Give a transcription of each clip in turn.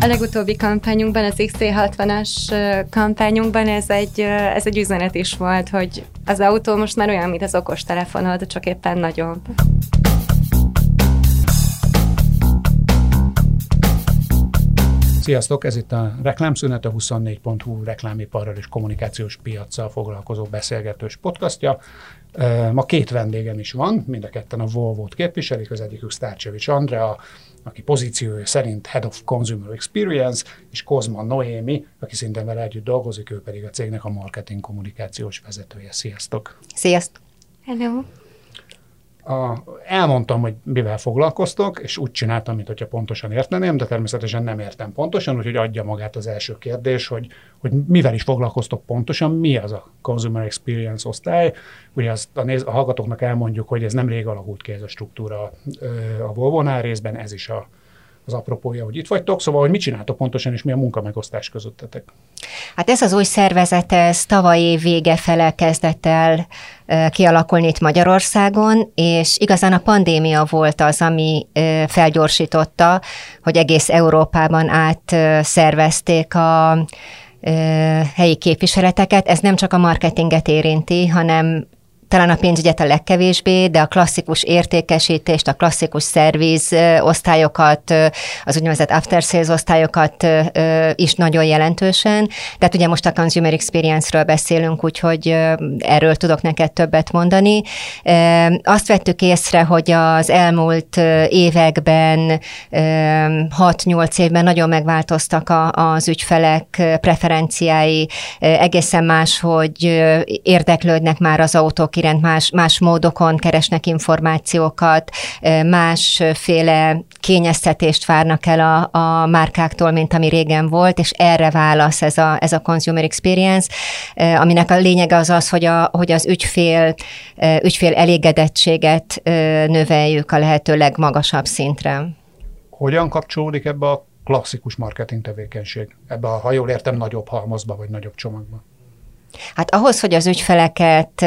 A legutóbbi kampányunkban, az XC60-as kampányunkban ez egy, ez egy üzenet is volt, hogy az autó most már olyan, mint az okostelefonod, csak éppen nagyobb. Sziasztok, ez itt a Reklámszünet, a 24.hu reklámiparral és kommunikációs piaccal foglalkozó beszélgetős podcastja. Ma két vendégem is van, mind a ketten a Volvo-t képviselik, az egyikük Sztárcsevics Andrea, aki pozíciója szerint Head of Consumer Experience, és Kozma Noémi, aki szintén vele együtt dolgozik, ő pedig a cégnek a marketing kommunikációs vezetője. Sziasztok! Sziasztok! Hello! A, elmondtam, hogy mivel foglalkoztok, és úgy csináltam, mintha pontosan érteném, de természetesen nem értem pontosan, úgyhogy adja magát az első kérdés, hogy, hogy mivel is foglalkoztok pontosan, mi az a Consumer Experience osztály. Ugye azt a, néz, a hallgatóknak elmondjuk, hogy ez nem rég alakult ki ez a struktúra a volvo részben, ez is a, az apropója, hogy itt vagytok, szóval, hogy mit csináltok pontosan, és mi a munkamegosztás közöttetek? Hát ez az új szervezet, ez tavaly év vége fele kezdett el kialakulni itt Magyarországon, és igazán a pandémia volt az, ami felgyorsította, hogy egész Európában átszervezték a helyi képviseleteket. Ez nem csak a marketinget érinti, hanem talán a pénzügyet a legkevésbé, de a klasszikus értékesítést, a klasszikus szerviz osztályokat, az úgynevezett after sales osztályokat is nagyon jelentősen. Tehát ugye most a consumer experience-ről beszélünk, úgyhogy erről tudok neked többet mondani. Azt vettük észre, hogy az elmúlt években, 6-8 évben nagyon megváltoztak az ügyfelek preferenciái, egészen más, hogy érdeklődnek már az autók iránt más, más módokon keresnek információkat, másféle kényeztetést várnak el a, a márkáktól, mint ami régen volt, és erre válasz ez a, ez a consumer experience, aminek a lényege az az, hogy, a, hogy az ügyfél, ügyfél elégedettséget növeljük a lehető legmagasabb szintre. Hogyan kapcsolódik ebbe a klasszikus marketing tevékenység? Ebbe a, ha jól értem, nagyobb halmazba vagy nagyobb csomagba? Hát ahhoz, hogy az ügyfeleket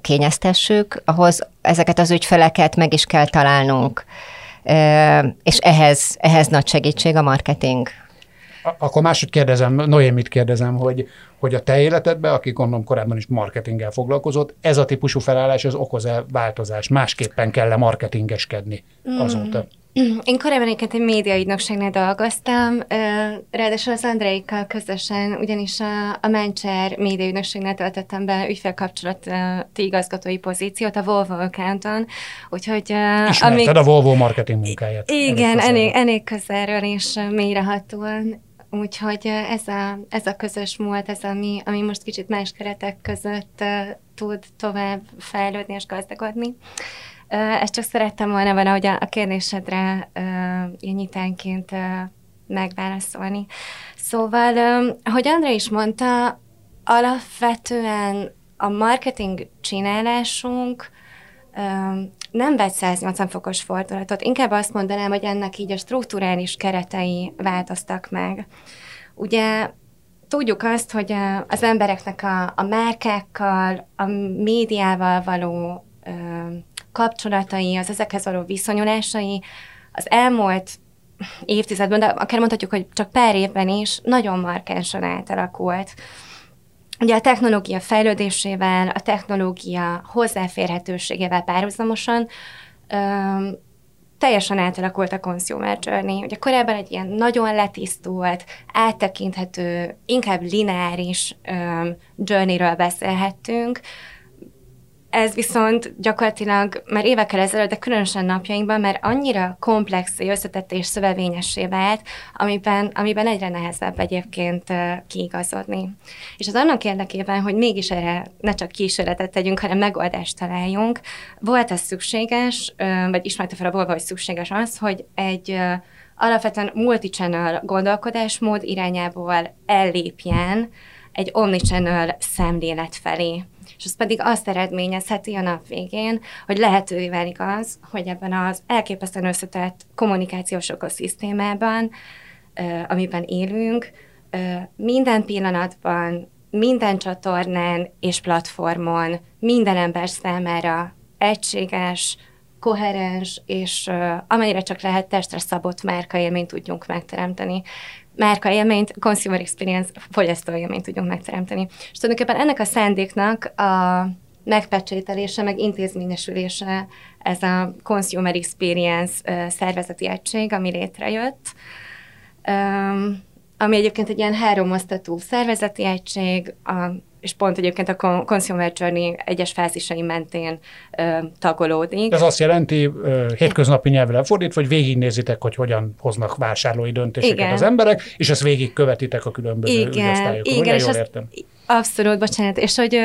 kényeztessük, ahhoz ezeket az ügyfeleket meg is kell találnunk, és ehhez, ehhez nagy segítség a marketing. Akkor máshogy kérdezem, Noémit kérdezem, hogy, hogy a te életedben, aki gondolom korábban is marketinggel foglalkozott, ez a típusú felállás az okoz-e változást? Másképpen kell-e marketingeskedni azóta? Én korábban egyébként egy médiaügynökségnél dolgoztam, ráadásul az Andreikkal közösen, ugyanis a, a Mencher médiaügynökségnél töltöttem be ügyfélkapcsolati igazgatói pozíciót a Volvo Accounton, úgyhogy... Ismerted amíg, a Volvo marketing munkáját. Igen, elég, elég közelről és mélyrehatóan. Úgyhogy ez a, ez a közös múlt, ez ami, ami most kicsit más keretek között tud tovább fejlődni és gazdagodni. Ezt csak szerettem volna van, hogy a kérdésedre nyitánként megválaszolni. Szóval, ahogy André is mondta, alapvetően a marketing csinálásunk nem vett 180 fokos fordulatot. Inkább azt mondanám, hogy ennek így a strukturális keretei változtak meg. Ugye tudjuk azt, hogy az embereknek a, a márkákkal, a médiával való kapcsolatai, az ezekhez való viszonyulásai az elmúlt évtizedben, de akár mondhatjuk, hogy csak pár évben is nagyon markánsan átalakult. Ugye a technológia fejlődésével, a technológia hozzáférhetőségével párhuzamosan öm, teljesen átalakult a consumer journey. Ugye korábban egy ilyen nagyon letisztult, áttekinthető, inkább lineáris um, journey-ről beszélhettünk, ez viszont gyakorlatilag már évekkel ezelőtt, de különösen napjainkban, mert annyira komplex, összetett és szövevényessé vált, amiben, amiben egyre nehezebb egyébként kiigazodni. És az annak érdekében, hogy mégis erre ne csak kísérletet tegyünk, hanem megoldást találjunk, volt ez szükséges, vagy ismerte fel a Volvo, hogy szükséges az, hogy egy alapvetően multi-channel gondolkodásmód irányából ellépjen egy omnichannel szemlélet felé. És ez pedig azt eredményezheti a nap végén, hogy lehetővé válik az, hogy ebben az elképesztően összetett kommunikációs ökoszisztémában, amiben élünk, minden pillanatban, minden csatornán és platformon, minden ember számára egységes, koherens, és amennyire csak lehet testre szabott márkaélményt tudjunk megteremteni márka élményt, consumer experience, fogyasztó élményt tudjunk megteremteni. És tulajdonképpen ennek a szándéknak a megpecsételése, meg intézményesülése ez a consumer experience szervezeti egység, ami létrejött. Um, ami egyébként egy ilyen háromosztatú szervezeti egység, a, és pont egyébként a Consumer Journey egyes fázisai mentén ö, tagolódik. Ez azt jelenti, ö, hétköznapi nyelvre fordítva, hogy végignézitek, hogy hogyan hoznak vásárlói döntéseket igen. az emberek, és ezt végigkövetitek a különböző igen. Igen, és jól értem? abszolút, bocsánat, és hogy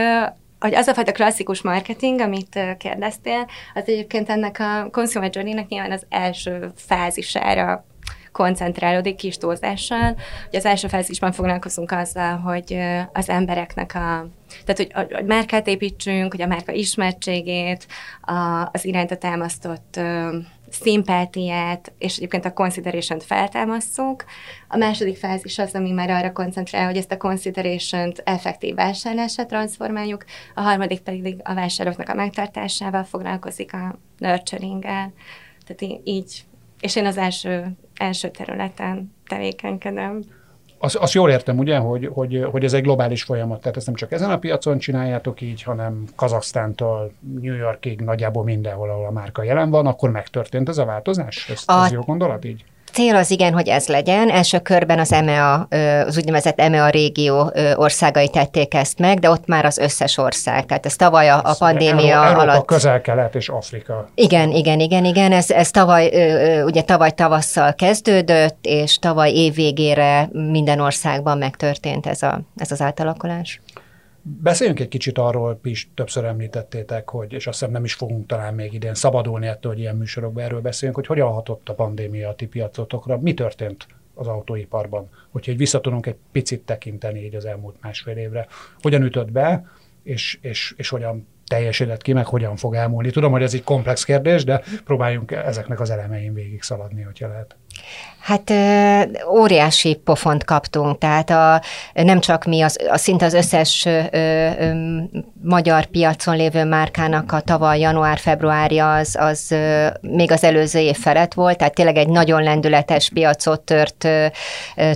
hogy az a fajta klasszikus marketing, amit kérdeztél, az egyébként ennek a consumer journey-nek nyilván az első fázisára koncentrálódik kis túlzással. Ugye az első fázisban foglalkozunk azzal, hogy az embereknek a tehát, hogy a, a márkát építsünk, hogy a márka ismertségét, a, az irányta támasztott szimpátiát, és egyébként a consideration feltámasztjuk. A második fázis az, ami már arra koncentrál, hogy ezt a consideration-t effektív vásárlásra transformáljuk, a harmadik pedig a vásároknak a megtartásával foglalkozik a nurturing-el. Tehát így, és én az első, első területen tevékenykedem. Azt, azt jól értem, ugye, hogy, hogy, hogy ez egy globális folyamat, tehát ezt nem csak ezen a piacon csináljátok így, hanem Kazaksztántól New Yorkig nagyjából mindenhol, ahol a márka jelen van, akkor megtörtént ez a változás? Ez, a, ez jó gondolat így? Cél az igen, hogy ez legyen. Első körben az EMEA, az úgynevezett EMEA régió országai tették ezt meg, de ott már az összes ország. Tehát ez tavaly a, a pandémia Európa, alatt... Európa, közel-kelet és Afrika. Igen, igen, igen, igen. Ez, ez tavaly, ugye tavaly tavasszal kezdődött, és tavaly év végére minden országban megtörtént ez, a, ez az átalakulás. Beszéljünk egy kicsit arról, is többször említettétek, hogy, és azt hiszem nem is fogunk talán még idén szabadulni ettől, hogy ilyen műsorokban erről beszéljünk, hogy hogyan hatott a pandémia a ti piacotokra, mi történt az autóiparban, hogyha egy vissza tudunk egy picit tekinteni így az elmúlt másfél évre, hogyan ütött be, és, és, és hogyan teljesedett ki, meg hogyan fog elmúlni. Tudom, hogy ez egy komplex kérdés, de próbáljunk ezeknek az elemein végig szaladni, hogyha lehet. Hát óriási pofont kaptunk, tehát a, nem csak mi, az, a szinte az összes ö, ö, magyar piacon lévő márkának a tavaly január-februárja az, az ö, még az előző év felett volt, tehát tényleg egy nagyon lendületes piacot tört, ö,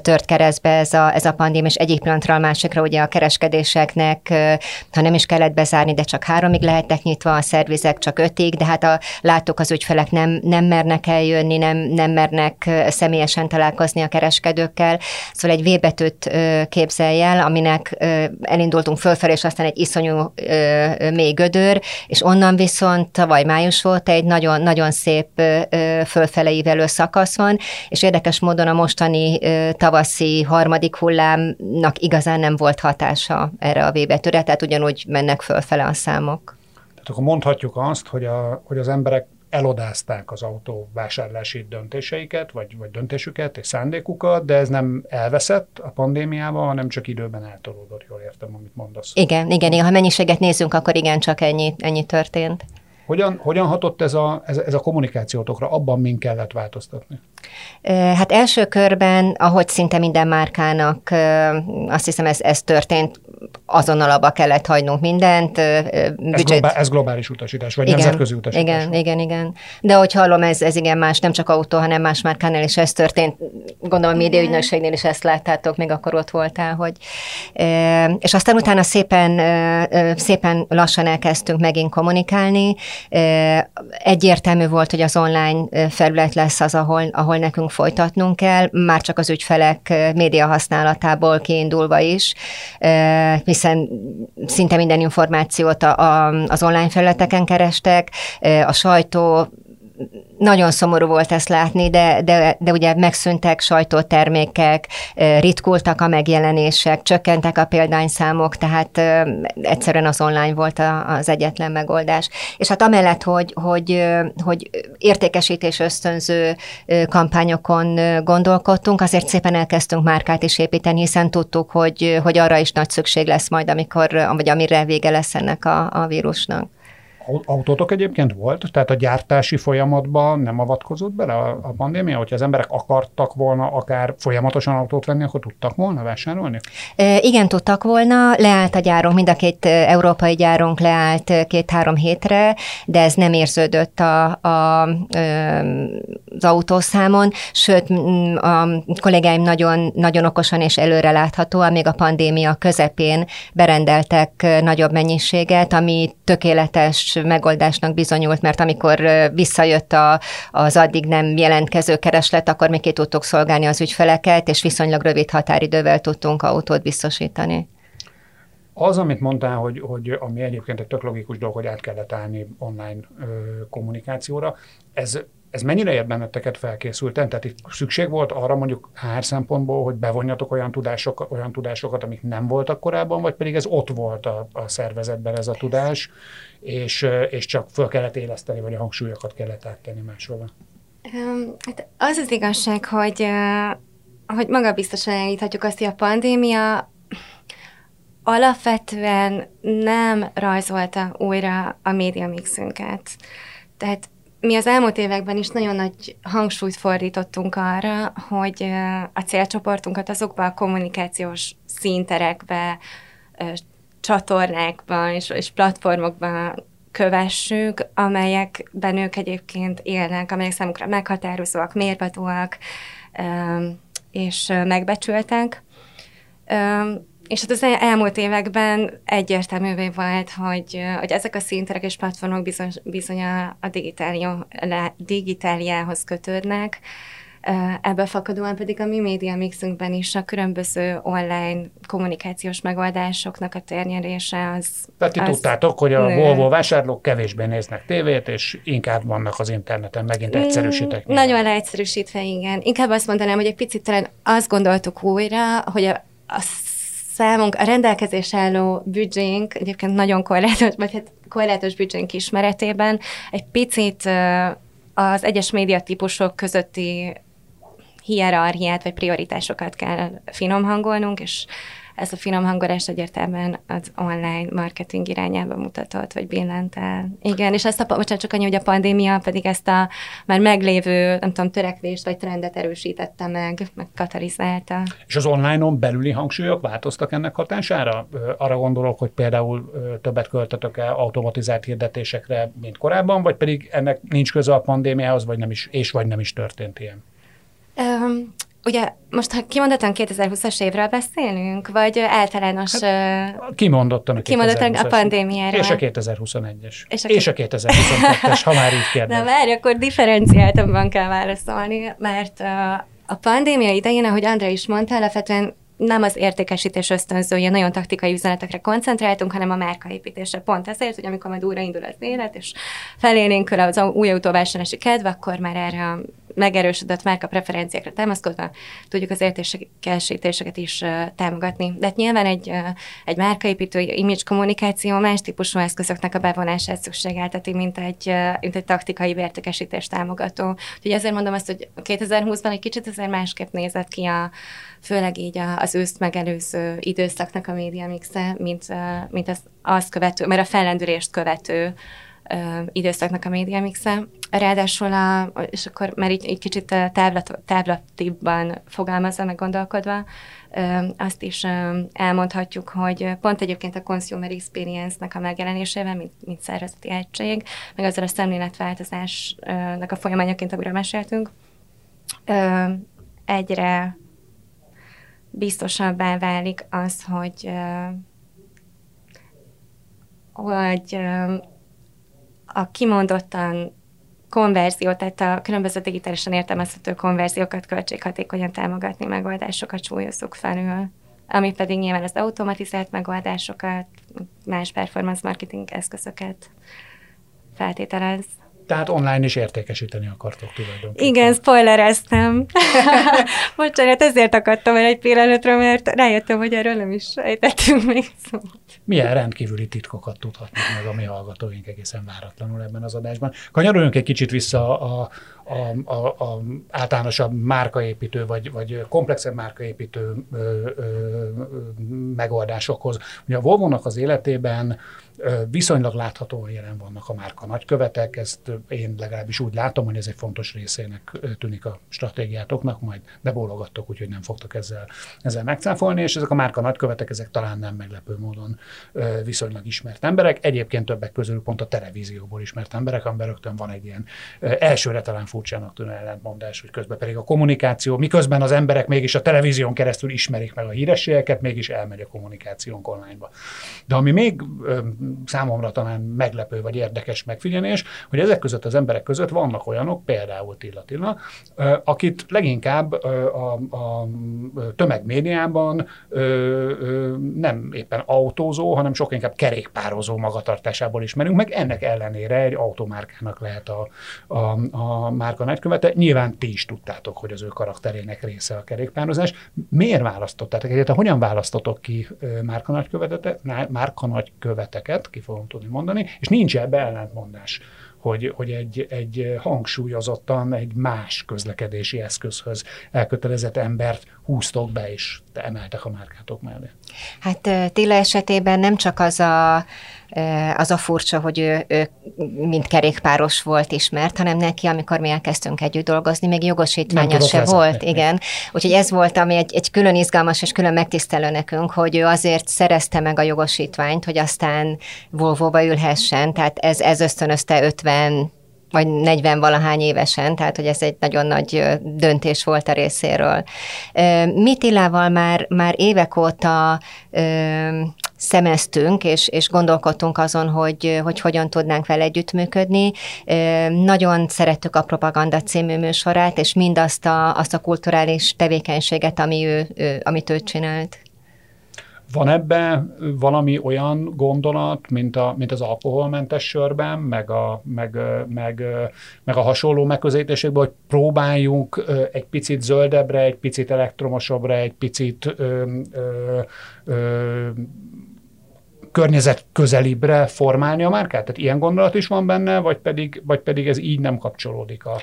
tört keresztbe ez a, ez a pandémia, és egyik pillanatra a másikra ugye a kereskedéseknek, ö, ha nem is kellett bezárni, de csak háromig lehettek nyitva, a szervizek csak ötig, de hát a látók az ügyfelek nem, nem mernek eljönni, nem, nem mernek személyesen találkozni a kereskedőkkel. Szóval egy V betűt képzelj el, aminek elindultunk fölfelé, és aztán egy iszonyú mély gödör, és onnan viszont tavaly május volt egy nagyon, nagyon szép fölfele ívelő szakasz van, és érdekes módon a mostani tavaszi harmadik hullámnak igazán nem volt hatása erre a V betűre, tehát ugyanúgy mennek fölfele a számok. Tehát akkor mondhatjuk azt, hogy, a, hogy az emberek elodázták az autó vásárlási döntéseiket, vagy, vagy döntésüket és szándékukat, de ez nem elveszett a pandémiával, hanem csak időben eltolódott, jól értem, amit mondasz. Igen, igen, ha mennyiséget nézzünk, akkor igen, csak ennyi, ennyi történt. Hogyan, hogyan hatott ez a, ez, ez a kommunikációtokra? Abban min kellett változtatni? Hát első körben, ahogy szinte minden márkának, azt hiszem ez, ez történt, azonnal abba kellett hagynunk mindent. Ez, globál, ez globális utasítás, vagy igen, nemzetközi utasítás? Igen, igen, igen. De hogy hallom, ez, ez igen más, nem csak autó, hanem más márkánál is ez történt. Gondolom a médiaügynökségnél is ezt láttátok, még akkor ott voltál, hogy... És aztán utána szépen, szépen lassan elkezdtünk megint kommunikálni. Egyértelmű volt, hogy az online felület lesz az, ahol, ahol nekünk folytatnunk kell, már csak az ügyfelek média használatából kiindulva is, hiszen szinte minden információt a, a, az online felületeken kerestek, a sajtó nagyon szomorú volt ezt látni, de, de, de ugye megszűntek sajtótermékek, ritkultak a megjelenések, csökkentek a példányszámok, tehát egyszerűen az online volt az egyetlen megoldás. És hát amellett, hogy, hogy, hogy értékesítés ösztönző kampányokon gondolkodtunk, azért szépen elkezdtünk márkát is építeni, hiszen tudtuk, hogy, hogy arra is nagy szükség lesz majd, amikor, vagy amire vége lesz ennek a, a vírusnak Autótok egyébként volt? Tehát a gyártási folyamatban nem avatkozott bele a, a pandémia? Hogyha az emberek akartak volna akár folyamatosan autót venni, akkor tudtak volna vásárolni? Igen, tudtak volna. Leállt a gyárunk, mind a két európai gyárunk leállt két-három hétre, de ez nem érződött a, a, az autószámon, sőt, a kollégáim nagyon, nagyon okosan és előreláthatóan még a pandémia közepén berendeltek nagyobb mennyiséget, ami tökéletes megoldásnak bizonyult, mert amikor visszajött a, az addig nem jelentkező kereslet, akkor még ki tudtuk szolgálni az ügyfeleket, és viszonylag rövid határidővel tudtunk autót biztosítani. Az, amit mondtál, hogy, hogy ami egyébként egy tök logikus dolog, hogy át kellett állni online ö, kommunikációra, ez ez mennyire ért benneteket felkészülten? Tehát itt szükség volt arra mondjuk HR szempontból, hogy bevonjatok olyan, tudások, olyan tudásokat, amik nem voltak korábban, vagy pedig ez ott volt a, a szervezetben ez a tudás, és, és csak föl kellett éleszteni, vagy a hangsúlyokat kellett áttenni máshova? Hát az az igazság, hogy, hogy maga biztosan elíthatjuk azt, hogy a pandémia alapvetően nem rajzolta újra a média mixünket. Tehát mi az elmúlt években is nagyon nagy hangsúlyt fordítottunk arra, hogy a célcsoportunkat azokba a kommunikációs színterekbe, csatornákban és, és platformokban kövessük, amelyekben ők egyébként élnek, amelyek számukra meghatározóak, mérvadóak és megbecsültek. És hát az elmúlt években egyértelművé vált, hogy, hogy ezek a szinterek és platformok bizony, bizony a, a digitáliához kötődnek, Ebből fakadóan pedig a mi média mixünkben is a különböző online kommunikációs megoldásoknak a térnyerése az... Tehát ti az tudtátok, hogy a nő. Volvo vásárlók kevésbé néznek tévét, és inkább vannak az interneten, megint mm, egyszerűsítek. Nagyon leegyszerűsítve, igen. Inkább azt mondanám, hogy egy picit talán azt gondoltuk újra, hogy a, a számunk, a rendelkezés álló büdzsénk, egyébként nagyon korlátos, vagy hát korlátos büdzsénk ismeretében egy picit az egyes médiatípusok közötti hierarchiát vagy prioritásokat kell finom hangolnunk, és ez a finom hangolás egyértelműen az online marketing irányába mutatott, vagy billent el. Igen, és ezt a, bocsánat, csak annyi, hogy a pandémia pedig ezt a már meglévő, nem tudom, törekvést vagy trendet erősítette meg, meg katalizálta. És az online-on belüli hangsúlyok változtak ennek hatására? Arra gondolok, hogy például többet költötök el automatizált hirdetésekre, mint korábban, vagy pedig ennek nincs köze a pandémiához, vagy nem is, és vagy nem is történt ilyen? Um, Ugye most, ha kimondottan 2020-as évről beszélünk, vagy általános... Hát, kimondottan a Kimondottan a pandémiáról. És a 2021-es. És a, és a 2022-es, ha már így kérdez. Na várj, akkor differenciáltabban kell válaszolni, mert a pandémia idején, ahogy André is mondta, alapvetően nem az értékesítés ösztönzője, nagyon taktikai üzenetekre koncentráltunk, hanem a márkaépítésre. Pont ezért, hogy amikor majd újraindul az élet, és felénénk az új autóvásárlási kedv, akkor már erre a megerősödött márka preferenciákra támaszkodva tudjuk az értékesítéseket is támogatni. De hát nyilván egy, egy márkaépítő image kommunikáció más típusú eszközöknek a bevonását szükségelteti, mint egy, mint egy taktikai értékesítés támogató. Úgyhogy ezért mondom azt, hogy 2020-ban egy kicsit azért másképp nézett ki a, főleg így az őszt megelőző időszaknak a média mixe, mint, mint az, az követő, mert a fellendülést követő időszaknak a média mixe. Ráadásul, a, és akkor már így, így kicsit távlat, távlatibban fogalmazva, meg gondolkodva, azt is elmondhatjuk, hogy pont egyébként a consumer experience-nek a megjelenésével, mint, mint szervezeti egység, meg azzal a szemléletváltozásnak a folyamányaként, amiről meséltünk, egyre biztosabbá válik az, hogy hogy a kimondottan konverzió, tehát a különböző digitálisan értelmezhető konverziókat költséghatékonyan támogatni megoldásokat súlyozzuk felül, ami pedig nyilván az automatizált megoldásokat, más performance marketing eszközöket feltételez. Tehát online is értékesíteni akartok tulajdonképpen. Igen, spoilereztem. Bocsánat, ezért akadtam el egy pillanatra, mert rájöttem, hogy erről nem is ejtettünk még szót. Milyen rendkívüli titkokat tudhatnak meg a mi hallgatóink egészen váratlanul ebben az adásban. Kanyaroljunk egy kicsit vissza a, a, a, a általánosabb márkaépítő, vagy, vagy komplexebb márkaépítő ö, ö, megoldásokhoz. Ugye a Volvo-nak az életében viszonylag láthatóan jelen vannak a márka nagykövetek, ezt én legalábbis úgy látom, hogy ez egy fontos részének tűnik a stratégiátoknak, majd bebólogattok, úgyhogy nem fogtok ezzel, ezzel megcáfolni, és ezek a márka nagykövetek, ezek talán nem meglepő módon viszonylag ismert emberek, egyébként többek közül pont a televízióból ismert emberek, amiben rögtön van egy ilyen elsőre talán furcsának tűnő ellentmondás, hogy közben pedig a kommunikáció, miközben az emberek mégis a televízión keresztül ismerik meg a hírességeket, mégis elmegy a kommunikációnk onlineba. De ami még számomra talán meglepő vagy érdekes megfigyelés, hogy ezek között az emberek között vannak olyanok, például Tilla Tilla, akit leginkább a, a tömegmédiában nem éppen autózó, hanem sok inkább kerékpározó magatartásából ismerünk meg. Ennek ellenére egy automárkának lehet a, a, a márka nagykövete. Nyilván ti is tudtátok, hogy az ő karakterének része a kerékpározás. Miért választottátok? Egyáltalán hogyan választotok ki márka nagyköveteket, márka nagyköveteket, ki fogom tudni mondani, és nincs ebbe ellentmondás hogy, hogy egy, egy hangsúlyozottan egy más közlekedési eszközhöz elkötelezett embert húztok be, és te emeltek a márkátok mellé. Hát Tilla esetében nem csak az a az a furcsa, hogy ő, ő mint kerékpáros volt ismert, hanem neki, amikor mi elkezdtünk együtt dolgozni, még jogosítványa se volt, igen. Úgyhogy ez volt, ami egy, egy külön izgalmas és külön megtisztelő nekünk, hogy ő azért szerezte meg a jogosítványt, hogy aztán Volvo-ba ülhessen, tehát ez, ez ösztönözte 50 vagy 40 valahány évesen, tehát hogy ez egy nagyon nagy döntés volt a részéről. Mi Tilával már, már évek óta szemeztünk, és, és gondolkodtunk azon, hogy, hogy hogyan tudnánk vele együttműködni. Nagyon szerettük a Propaganda című műsorát, és mindazt a, azt a kulturális tevékenységet, ami ő, ő, amit ő csinált. Van ebbe valami olyan gondolat, mint, a, mint az alkoholmentes sörben, meg a, meg, meg, meg a hasonló megközelítésekben, hogy próbáljunk egy picit zöldebbre, egy picit elektromosabbra, egy picit ö, ö, ö, környezet közelibbre formálni a márkát? Tehát ilyen gondolat is van benne, vagy pedig, vagy pedig ez így nem kapcsolódik a,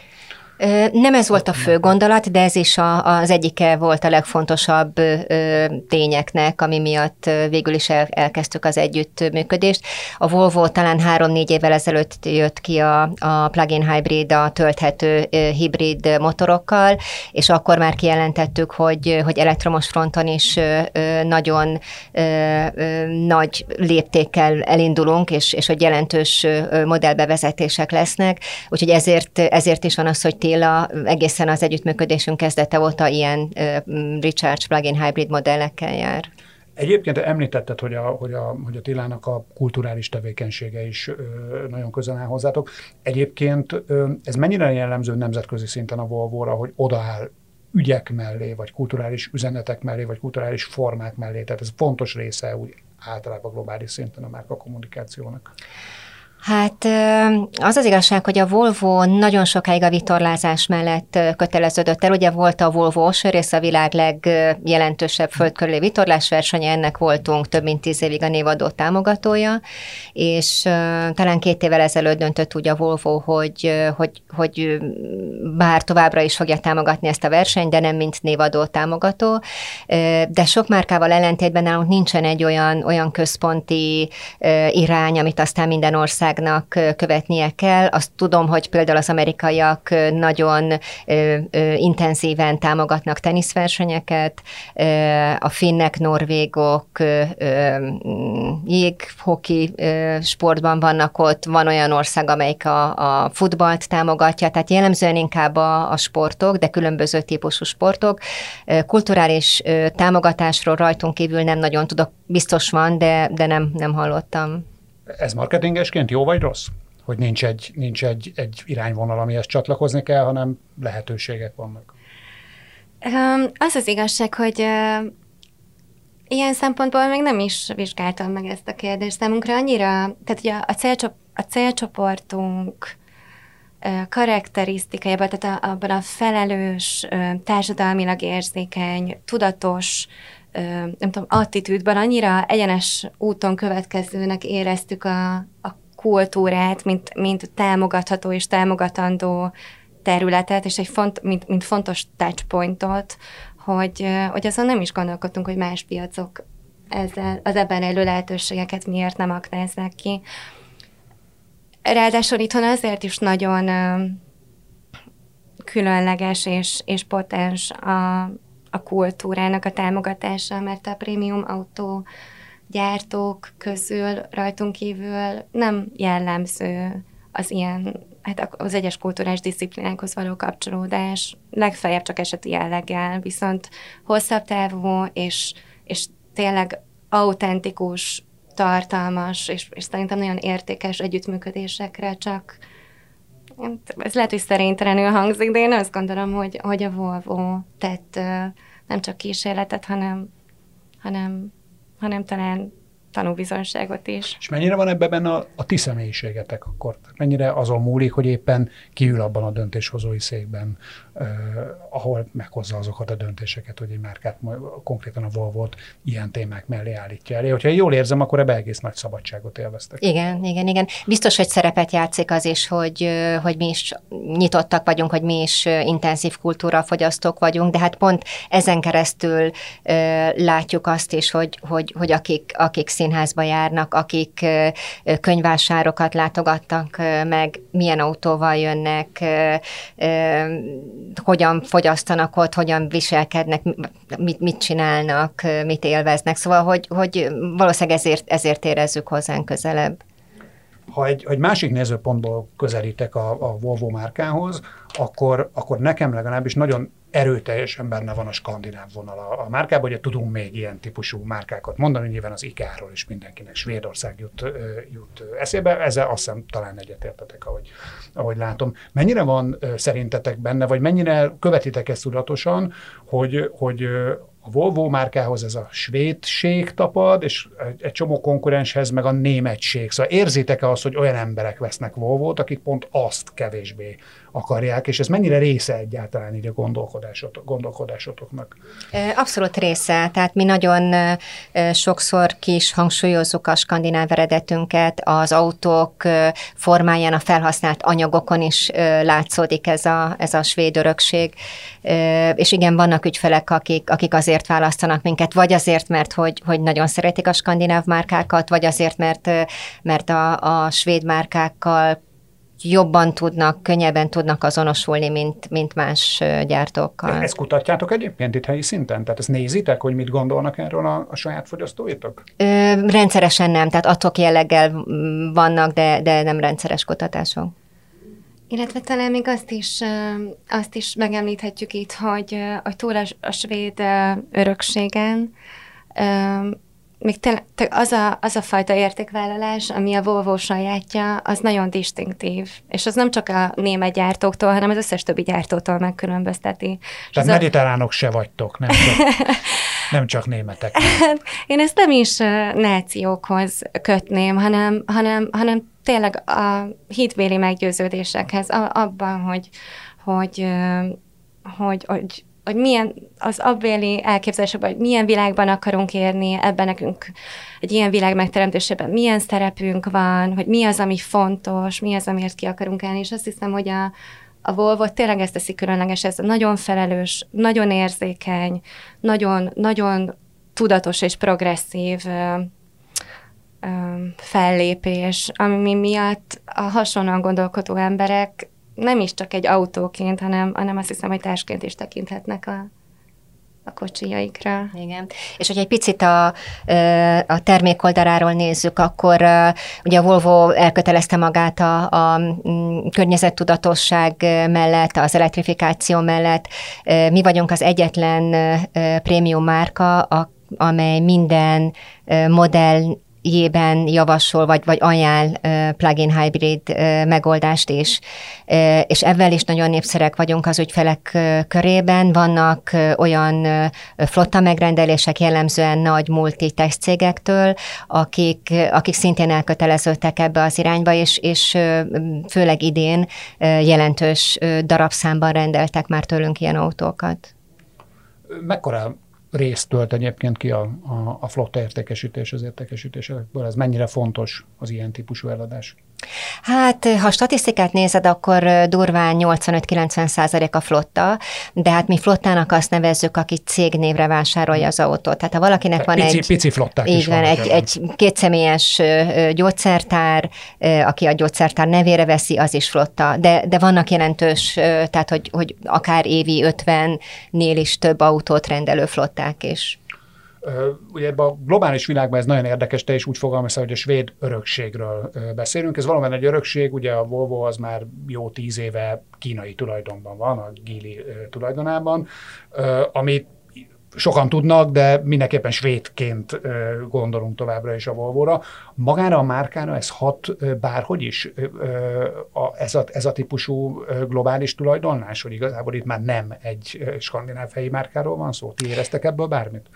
nem ez volt a fő gondolat, de ez is a, az egyike volt a legfontosabb tényeknek, ami miatt végül is el, elkezdtük az együttműködést. A Volvo talán három-négy évvel ezelőtt jött ki a, a plug-in hybrid, a tölthető hibrid motorokkal, és akkor már kijelentettük, hogy, hogy elektromos fronton is nagyon nagy léptékkel elindulunk, és, és hogy jelentős modellbevezetések lesznek, úgyhogy ezért, ezért is van az, hogy Attila egészen az együttműködésünk kezdete óta ilyen Recharge plugin hybrid modellekkel jár. Egyébként említetted, hogy a, hogy a, hogy a Tilának a kulturális tevékenysége is ö, nagyon közel áll hozzátok. Egyébként ö, ez mennyire jellemző nemzetközi szinten a Volvo-ra, hogy odaáll ügyek mellé, vagy kulturális üzenetek mellé, vagy kulturális formák mellé. Tehát ez fontos része úgy általában globális szinten a márka kommunikációnak. Hát az az igazság, hogy a Volvo nagyon sokáig a vitorlázás mellett köteleződött el. Ugye volt a Volvo Osher, a világ legjelentősebb földkörüli vitorlásversenye, ennek voltunk több mint tíz évig a névadó támogatója, és talán két évvel ezelőtt döntött úgy a Volvo, hogy, hogy, hogy bár továbbra is fogja támogatni ezt a versenyt, de nem mint névadó támogató. De sok márkával ellentétben nálunk nincsen egy olyan, olyan központi irány, amit aztán minden ország országnak követnie kell. Azt tudom, hogy például az amerikaiak nagyon intenzíven támogatnak teniszversenyeket, a finnek, norvégok jéghoki sportban vannak ott, van olyan ország, amelyik a, a futballt támogatja, tehát jellemzően inkább a, a sportok, de különböző típusú sportok. Kulturális támogatásról rajtunk kívül nem nagyon tudok, biztos van, de, de nem, nem hallottam. Ez marketingesként jó vagy rossz? Hogy nincs egy, nincs egy, egy irányvonal, amihez csatlakozni kell, hanem lehetőségek vannak. Az az igazság, hogy ilyen szempontból még nem is vizsgáltam meg ezt a kérdést. Számunkra annyira, tehát ugye a, célcsop, a célcsoportunk karakterisztikájában, tehát abban a felelős, társadalmilag érzékeny, tudatos nem tudom, attitűdben annyira egyenes úton következőnek éreztük a, a kultúrát, mint, mint támogatható és támogatandó területet, és egy font, mint, mint fontos touchpointot, hogy, hogy azon nem is gondolkodtunk, hogy más piacok ezzel, az ebben elő lehetőségeket miért nem aknáznak ki. Ráadásul itthon azért is nagyon különleges és, és potens a, a kultúrának a támogatása, mert a prémium autó gyártók közül rajtunk kívül nem jellemző az ilyen, hát az egyes kulturális disziplinákhoz való kapcsolódás, legfeljebb csak eseti jelleggel, viszont hosszabb távú és, és tényleg autentikus, tartalmas, és, és szerintem nagyon értékes együttműködésekre csak ez lehet, hogy szerénytelenül hangzik, de én azt gondolom, hogy, hogy a Volvo tett nem csak kísérletet, hanem, hanem, hanem talán tanúbizonságot is. És mennyire van ebben benne a, a ti személyiségetek akkor? Mennyire azon múlik, hogy éppen kiül abban a döntéshozói székben, ahol meghozza azokat a döntéseket, hogy egy márkát, konkrétan a volvo ilyen témák mellé állítja elé. Hogyha jól érzem, akkor ebbe egész nagy szabadságot élveztek. Igen, igen, igen. Biztos, hogy szerepet játszik az is, hogy, hogy mi is nyitottak vagyunk, hogy mi is intenzív kultúra fogyasztók vagyunk, de hát pont ezen keresztül látjuk azt is, hogy, hogy, hogy akik, akik színházba járnak, akik könyvásárokat látogattak meg, milyen autóval jönnek, hogyan fogyasztanak ott, hogyan viselkednek, mit, mit csinálnak, mit élveznek. Szóval, hogy, hogy valószínűleg ezért, ezért érezzük hozzánk közelebb. Ha egy, egy másik nézőpontból közelítek a, a Volvo márkához, akkor, akkor nekem legalábbis nagyon erőteljesen benne van a skandináv vonal a, a márkában, hogy tudunk még ilyen típusú márkákat mondani, nyilván az IKEA-ról is mindenkinek Svédország jut, jut eszébe, ezzel azt hiszem talán egyetértetek, ahogy, ahogy látom. Mennyire van szerintetek benne, vagy mennyire követitek ezt tudatosan, hogy, hogy a Volvo márkához ez a svédség tapad, és egy csomó konkurenshez meg a németség. Szóval érzitek-e azt, hogy olyan emberek vesznek Volvo-t, akik pont azt kevésbé akarják, és ez mennyire része egyáltalán így a gondolkodásotok, gondolkodásotoknak? Abszolút része, tehát mi nagyon sokszor kis hangsúlyozzuk a skandináv eredetünket, az autók formáján, a felhasznált anyagokon is látszódik ez a, ez a svéd örökség, és igen, vannak ügyfelek, akik, akik azért választanak minket, vagy azért, mert hogy, hogy nagyon szeretik a skandináv márkákat, vagy azért, mert, mert a, a svéd márkákkal jobban tudnak, könnyebben tudnak azonosulni, mint, mint más gyártókkal. Ezt kutatjátok egyébként itt helyi szinten? Tehát ezt nézitek, hogy mit gondolnak erről a, a saját fogyasztóitok? Ö, rendszeresen nem, tehát attól jelleggel vannak, de, de nem rendszeres kutatások. Illetve talán még azt is, azt is megemlíthetjük itt, hogy, hogy túl a, a svéd örökségen még te, te, az, a, az a fajta értékvállalás, ami a Volvo sajátja, az nagyon distinktív. És az nem csak a német gyártóktól, hanem az összes többi gyártótól megkülönbözteti. Tehát mediterránok a... se vagytok, nem csak, nem csak németek. Nem. Én ezt nem is nációkhoz kötném, hanem, hanem, hanem tényleg a hitvéli meggyőződésekhez, abban, hogy, hogy, hogy, hogy hogy milyen az abbéli elképzelések, hogy milyen világban akarunk érni, ebben nekünk egy ilyen világ megteremtésében milyen szerepünk van, hogy mi az, ami fontos, mi az, amiért ki akarunk állni, és azt hiszem, hogy a, a Volvo tényleg ezt teszi különleges, ez nagyon felelős, nagyon érzékeny, nagyon, nagyon tudatos és progresszív ö, ö, fellépés, ami miatt a hasonlóan gondolkodó emberek nem is csak egy autóként, hanem, hanem azt hiszem, hogy társként is tekinthetnek a, a kocsijaikra. Igen. És hogy egy picit a, a termék oldaláról nézzük, akkor ugye a Volvo elkötelezte magát a, a környezettudatosság mellett, az elektrifikáció mellett. Mi vagyunk az egyetlen prémium márka, amely minden modell jében javasol, vagy, vagy ajánl plug-in hybrid megoldást is. És ebben is nagyon népszerek vagyunk az ügyfelek körében. Vannak olyan flotta megrendelések jellemzően nagy multi-tech cégektől, akik, akik szintén elköteleződtek ebbe az irányba, és, és főleg idén jelentős darabszámban rendeltek már tőlünk ilyen autókat. Mekkora részt tölt egyébként ki a, a, a flotta értékesítés, az értékesítésekből. Ez mennyire fontos az ilyen típusú eladás? Hát, ha statisztikát nézed, akkor durván 85-90 százalék a flotta, de hát mi flottának azt nevezzük, aki cégnévre vásárolja az autót. Tehát ha valakinek van pici, egy... Pici flották így van, egy, egy kétszemélyes gyógyszertár, aki a gyógyszertár nevére veszi, az is flotta. De, de vannak jelentős, tehát hogy, hogy akár évi 50-nél is több autót rendelő flották is. Ugye ebben a globális világban ez nagyon érdekes, te is úgy fogalmazol, hogy a svéd örökségről beszélünk. Ez valóban egy örökség, ugye a Volvo az már jó tíz éve kínai tulajdonban van, a Gili tulajdonában, amit sokan tudnak, de mindenképpen svédként gondolunk továbbra is a Volvo-ra. Magára a márkára ez hat bárhogy is ez a, ez a típusú globális tulajdonlás, hogy igazából itt már nem egy skandináv helyi márkáról van szó? Ti éreztek ebből bármit?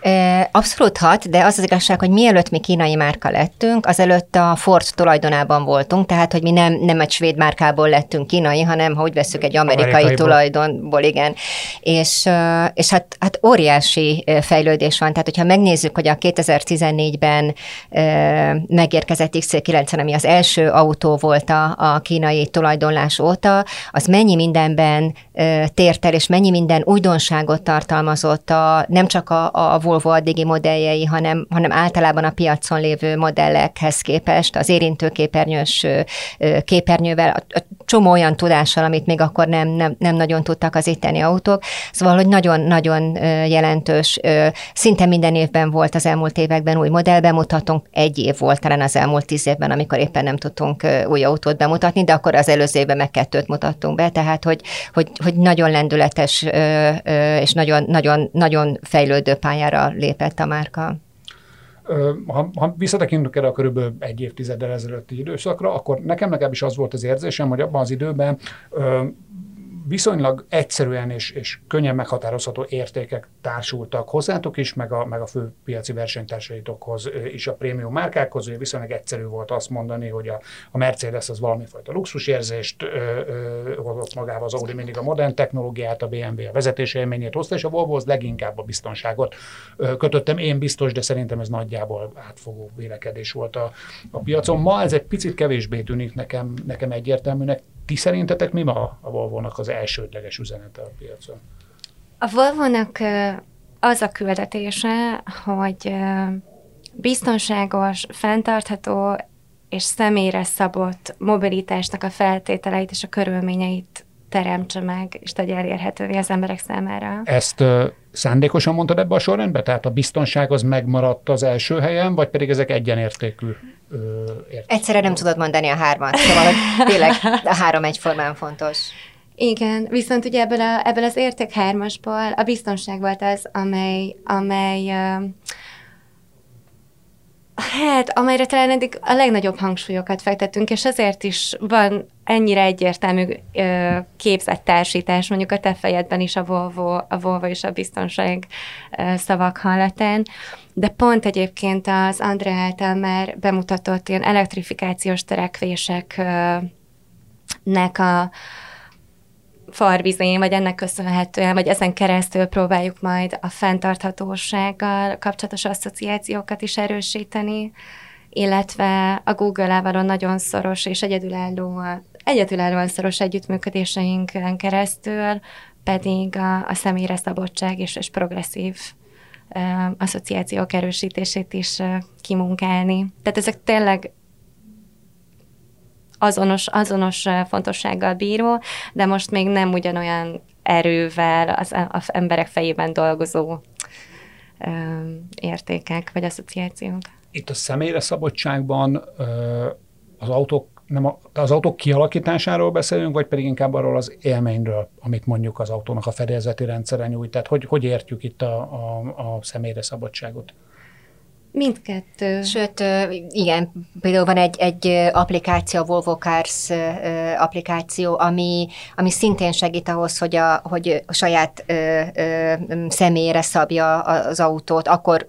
Abszolút hat, de az az igazság, hogy mielőtt mi kínai márka lettünk, azelőtt a Ford tulajdonában voltunk, tehát hogy mi nem, nem egy svéd márkából lettünk kínai, hanem ha úgy veszük egy amerikai tulajdonból, igen. És, és hát, hát óriási fejlődés van, tehát hogyha megnézzük, hogy a 2014-ben meg megérkezett XC90, ami az első autó volt a, a kínai tulajdonlás óta, az mennyi mindenben ö, tért el, és mennyi minden újdonságot tartalmazott a, nem csak a, a Volvo addigi modelljei, hanem, hanem általában a piacon lévő modellekhez képest, az érintőképernyős ö, képernyővel, a, a csomó olyan tudással, amit még akkor nem, nem, nem nagyon tudtak az itteni autók. Szóval, hogy nagyon-nagyon jelentős, szinte minden évben volt az elmúlt években új modell bemutatunk, egy év volt talán az elmúlt tíz évben, amikor éppen nem tudtunk új autót bemutatni, de akkor az előző évben meg kettőt mutattunk be, tehát hogy, hogy, hogy nagyon lendületes és nagyon, nagyon, nagyon fejlődő pályára lépett a márka. Ha, ha visszatekintünk erre a körülbelül egy évtizeddel ezelőtti időszakra, akkor nekem legalábbis az volt az érzésem, hogy abban az időben viszonylag egyszerűen és, és könnyen meghatározható értékek társultak hozzátok is, meg a, meg a fő piaci versenytársaitokhoz is a prémium márkákhoz. Ugye viszonylag egyszerű volt azt mondani, hogy a, a Mercedes az valamifajta luxusérzést hozott magával, az Audi mindig a modern technológiát, a BMW a vezetés élményét hozta, és a Volvo az leginkább a biztonságot ö, kötöttem. Én biztos, de szerintem ez nagyjából átfogó vélekedés volt a, a piacon. Ma ez egy picit kevésbé tűnik nekem, nekem egyértelműnek. Ti szerintetek mi ma a Volvo-nak az elsődleges üzenete a piacon? A Volvo-nak az a küldetése, hogy biztonságos, fenntartható és személyre szabott mobilitásnak a feltételeit és a körülményeit teremtse meg, és tegye elérhetővé az emberek számára. Ezt szándékosan mondtad ebbe a sorrendbe? Tehát a biztonság az megmaradt az első helyen, vagy pedig ezek egyenértékű? Uh, Egyszerre nem tudod mondani a hármat, szóval hogy tényleg a három egyformán fontos. Igen, viszont ugye ebből, a, ebből az érték hármasból a biztonság volt az, amely, amely uh, Hát, amelyre talán eddig a legnagyobb hangsúlyokat fektettünk, és azért is van ennyire egyértelmű ö, képzett társítás, mondjuk a te fejedben is a Volvo, a Volvo és a biztonság ö, szavak hallatán, de pont egyébként az André által már bemutatott ilyen elektrifikációs törekvéseknek a, farvizén, vagy ennek köszönhetően, vagy ezen keresztül próbáljuk majd a fenntarthatósággal kapcsolatos asszociációkat is erősíteni, illetve a Google-ával nagyon szoros és egyedülálló, egyedülállóan szoros együttműködéseinken keresztül pedig a, a személyre szabadság és, és progresszív uh, asszociációk erősítését is kimunkálni. Tehát ezek tényleg azonos, azonos fontossággal bíró, de most még nem ugyanolyan erővel az, az emberek fejében dolgozó ö, értékek vagy asszociációk. Itt a személyre szabadságban ö, az autók nem a, az autók kialakításáról beszélünk, vagy pedig inkább arról az élményről, amit mondjuk az autónak a fedélzeti rendszere nyújt. Tehát hogy, hogy értjük itt a, a, a személyre szabadságot? Mindkettő. Sőt, igen, például van egy, egy applikáció, a Volvo Cars applikáció, ami, ami szintén segít ahhoz, hogy a, hogy a saját ö, ö, személyre szabja az autót, akkor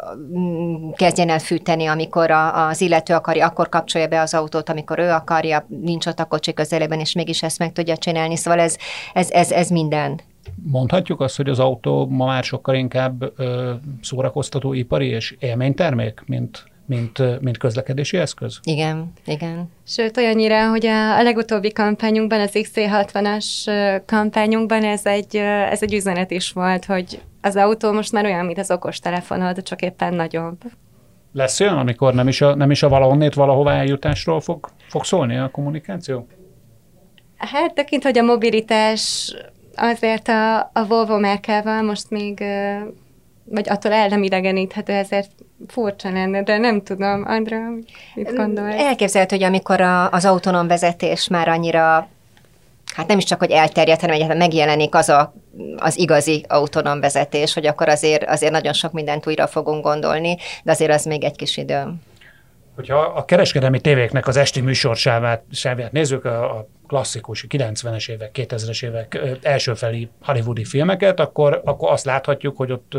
kezdjen el fűteni, amikor a, az illető akarja, akkor kapcsolja be az autót, amikor ő akarja, nincs ott a kocsi közelében, és mégis ezt meg tudja csinálni. Szóval ez, ez, ez, ez minden Mondhatjuk azt, hogy az autó ma már sokkal inkább ö, szórakoztató ipari és élménytermék, mint, mint, mint közlekedési eszköz? Igen, igen. Sőt, olyannyira, hogy a, a legutóbbi kampányunkban, az XC60-as kampányunkban ez egy, ez egy üzenet is volt, hogy az autó most már olyan, mint az okostelefonod, csak éppen nagyobb. Lesz olyan, amikor nem is a, nem is a valahonnét valahová eljutásról fog, fog szólni a kommunikáció? Hát tekint, hogy a mobilitás azért a, a Volvo Merkelvel most még, vagy attól el nem idegeníthető, ezért furcsa lenne, de nem tudom. Andra, mit gondolsz? Elképzelhető, hogy amikor a, az autonóm vezetés már annyira hát nem is csak, hogy elterjedt, hanem egyáltalán megjelenik az a, az igazi autonóm vezetés, hogy akkor azért, azért nagyon sok mindent újra fogunk gondolni, de azért az még egy kis idő. Hogyha a kereskedelmi tévéknek az esti műsorsávát nézzük, a, a klasszikus 90-es évek, 2000-es évek elsőfeli hollywoodi filmeket, akkor, akkor azt láthatjuk, hogy ott,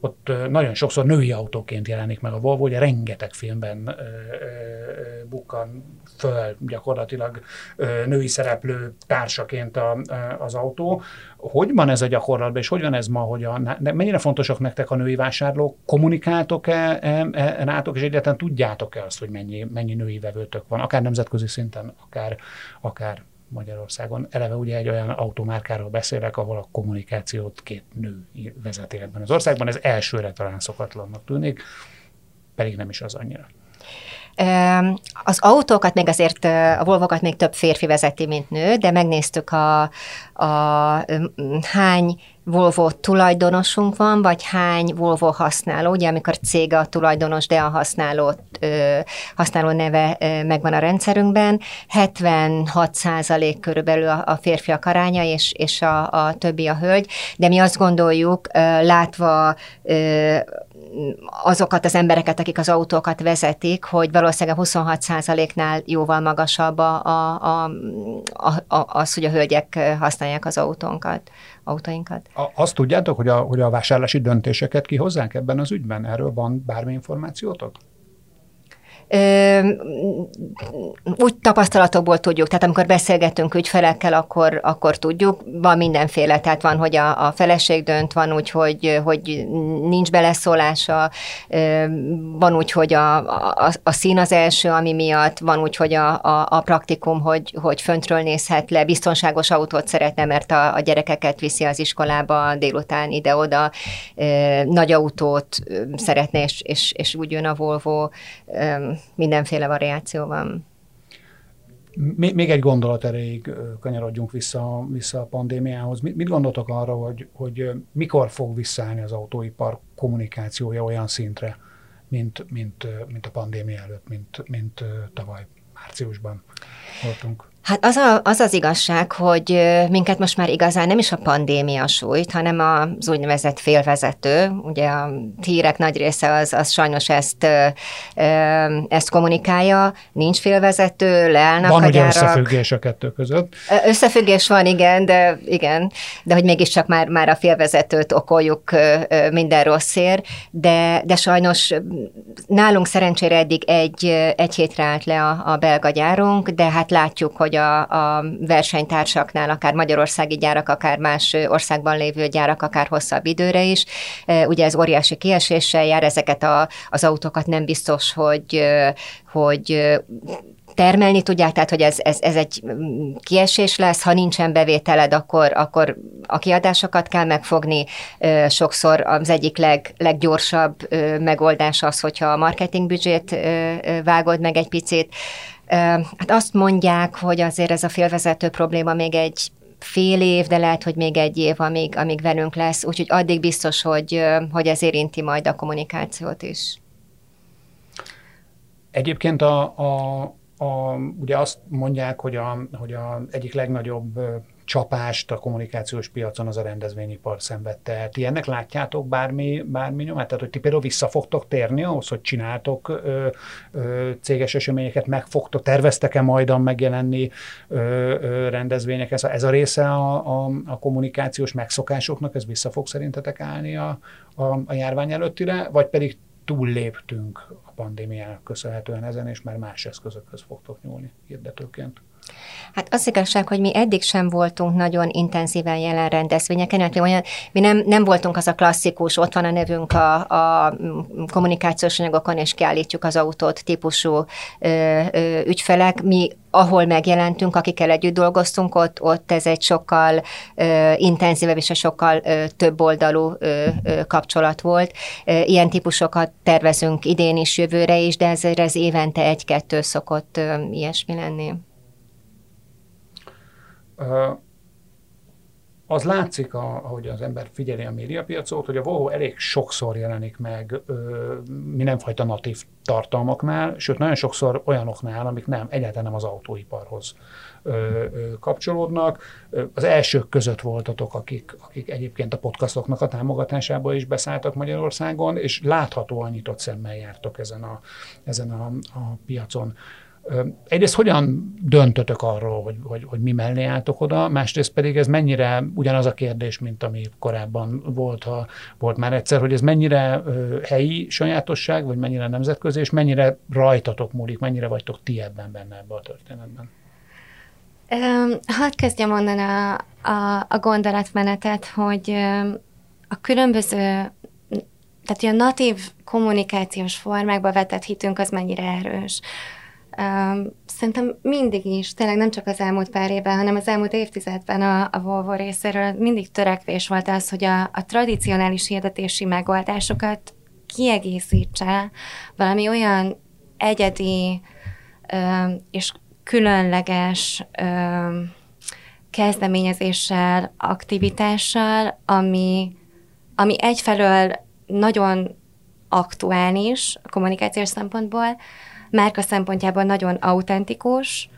ott nagyon sokszor női autóként jelenik meg a Volvo, ugye rengeteg filmben bukkan föl gyakorlatilag női szereplő társaként a, az autó. Hogy van ez a gyakorlatban, és hogy van ez ma, hogy a, mennyire fontosak nektek a női vásárlók? Kommunikáltok-e e, e, nátok, és egyáltalán tudjátok-e azt, hogy mennyi, mennyi női vevőtök van, akár nemzetközi szinten, akár, akár Magyarországon. Eleve ugye egy olyan automárkáról beszélek, ahol a kommunikációt két nő vezeti ebben az országban. Ez elsőre talán szokatlannak tűnik, pedig nem is az annyira. Az autókat még azért, a Volvokat még több férfi vezeti, mint nő, de megnéztük a, a hány Volvo tulajdonosunk van, vagy hány Volvo használó, ugye amikor cég a tulajdonos, de a használó, ö, használó neve ö, megvan a rendszerünkben, 76 százalék körülbelül a, a férfiak aránya, és, és a, a többi a hölgy, de mi azt gondoljuk, ö, látva ö, azokat az embereket, akik az autókat vezetik, hogy valószínűleg a 26 százaléknál jóval magasabb a, a, a, a, az, hogy a hölgyek használják az autónkat, autóinkat. A, azt tudjátok, hogy a, hogy a vásárlási döntéseket kihozzák ebben az ügyben? Erről van bármi információtok? Úgy tapasztalatokból tudjuk, tehát amikor beszélgetünk ügyfelekkel, akkor, akkor tudjuk, van mindenféle, tehát van, hogy a, a feleség dönt, van úgy, hogy, hogy nincs beleszólása, van úgy, hogy a, a, a szín az első, ami miatt, van úgy, hogy a, a, a praktikum, hogy, hogy föntről nézhet le, biztonságos autót szeretne, mert a, a gyerekeket viszi az iskolába délután ide-oda, nagy autót szeretne, és, és, és úgy jön a Volvo, mindenféle variáció van. Még egy gondolat erejéig kanyarodjunk vissza, vissza a pandémiához. Mit, gondoltok arra, hogy, hogy mikor fog visszaállni az autóipar kommunikációja olyan szintre, mint, mint, mint a pandémia előtt, mint, mint tavaly márciusban voltunk? Hát az, a, az az igazság, hogy minket most már igazán nem is a pandémia sújt, hanem az úgynevezett félvezető. Ugye a hírek nagy része az, az sajnos ezt, ezt kommunikálja. Nincs félvezető, leállnak van a gyárak. Van összefüggés a kettő között? Összefüggés van, igen, de igen, de hogy mégiscsak már, már a félvezetőt okoljuk minden rosszért, de, de sajnos nálunk szerencsére eddig egy, egy hétre állt le a, a belga gyárunk, de hát látjuk, hogy hogy a, a versenytársaknál, akár magyarországi gyárak, akár más országban lévő gyárak, akár hosszabb időre is. Ugye ez óriási kieséssel jár, ezeket a, az autókat nem biztos, hogy, hogy termelni tudják, tehát hogy ez, ez, ez egy kiesés lesz, ha nincsen bevételed, akkor, akkor a kiadásokat kell megfogni. Sokszor az egyik leg, leggyorsabb megoldás az, hogyha a marketingbüdzsét vágod meg egy picit, Hát azt mondják, hogy azért ez a félvezető probléma még egy fél év, de lehet, hogy még egy év, amíg, amíg velünk lesz, úgyhogy addig biztos, hogy, hogy ez érinti majd a kommunikációt is. Egyébként a, a, a, ugye azt mondják, hogy a, hogy a egyik legnagyobb csapást a kommunikációs piacon az a rendezvényipar szenvedte. Ti ennek látjátok bármi, bármi nyomát? Tehát, hogy ti például vissza fogtok térni ahhoz, hogy csináltok ö, ö, céges eseményeket, meg fogtok, terveztek-e majdan megjelenni ö, ö, rendezvények? Ez a, ez a része a, a, a kommunikációs megszokásoknak, ez vissza fog szerintetek állni a, a, a járvány előttire, vagy pedig túlléptünk a pandémiának köszönhetően ezen, és már más eszközökhöz fogtok nyúlni hirdetőként? Hát az igazság, hogy mi eddig sem voltunk nagyon intenzíven jelen rendezvényeken, hát olyan, mi nem, nem voltunk az a klasszikus, ott van a nevünk a, a kommunikációs anyagokon, és kiállítjuk az autót típusú ö, ö, ügyfelek. Mi ahol megjelentünk, akikkel együtt dolgoztunk, ott, ott ez egy sokkal ö, intenzívebb és a sokkal ö, több oldalú ö, ö, kapcsolat volt. Ö, ilyen típusokat tervezünk idén is, jövőre is, de ezért ez évente egy-kettő szokott ö, ilyesmi lenni az látszik, ahogy az ember figyeli a médiapiacot, hogy a Volvo elég sokszor jelenik meg mindenfajta natív tartalmaknál, sőt nagyon sokszor olyanoknál, amik nem, egyáltalán nem az autóiparhoz kapcsolódnak. Az elsők között voltatok, akik, akik egyébként a podcastoknak a támogatásába is beszálltak Magyarországon, és láthatóan nyitott szemmel jártok ezen a, ezen a, a piacon. Egyrészt hogyan döntötök arról, hogy, hogy, hogy mi mellé álltok oda, másrészt pedig ez mennyire ugyanaz a kérdés, mint ami korábban volt, ha volt már egyszer, hogy ez mennyire helyi sajátosság, vagy mennyire nemzetközi, és mennyire rajtatok múlik, mennyire vagytok ti ebben benne ebbe a történetben? Hadd kezdjem mondani a, a, a gondolatmenetet, hogy a különböző, tehát a natív kommunikációs formákba vetett hitünk az mennyire erős. Szerintem mindig is, tényleg nem csak az elmúlt pár évben, hanem az elmúlt évtizedben a, a Volvo részéről mindig törekvés volt az, hogy a, a tradicionális hirdetési megoldásokat kiegészítse valami olyan egyedi um, és különleges um, kezdeményezéssel, aktivitással, ami, ami egyfelől nagyon aktuális a kommunikációs szempontból, márka szempontjából nagyon autentikus,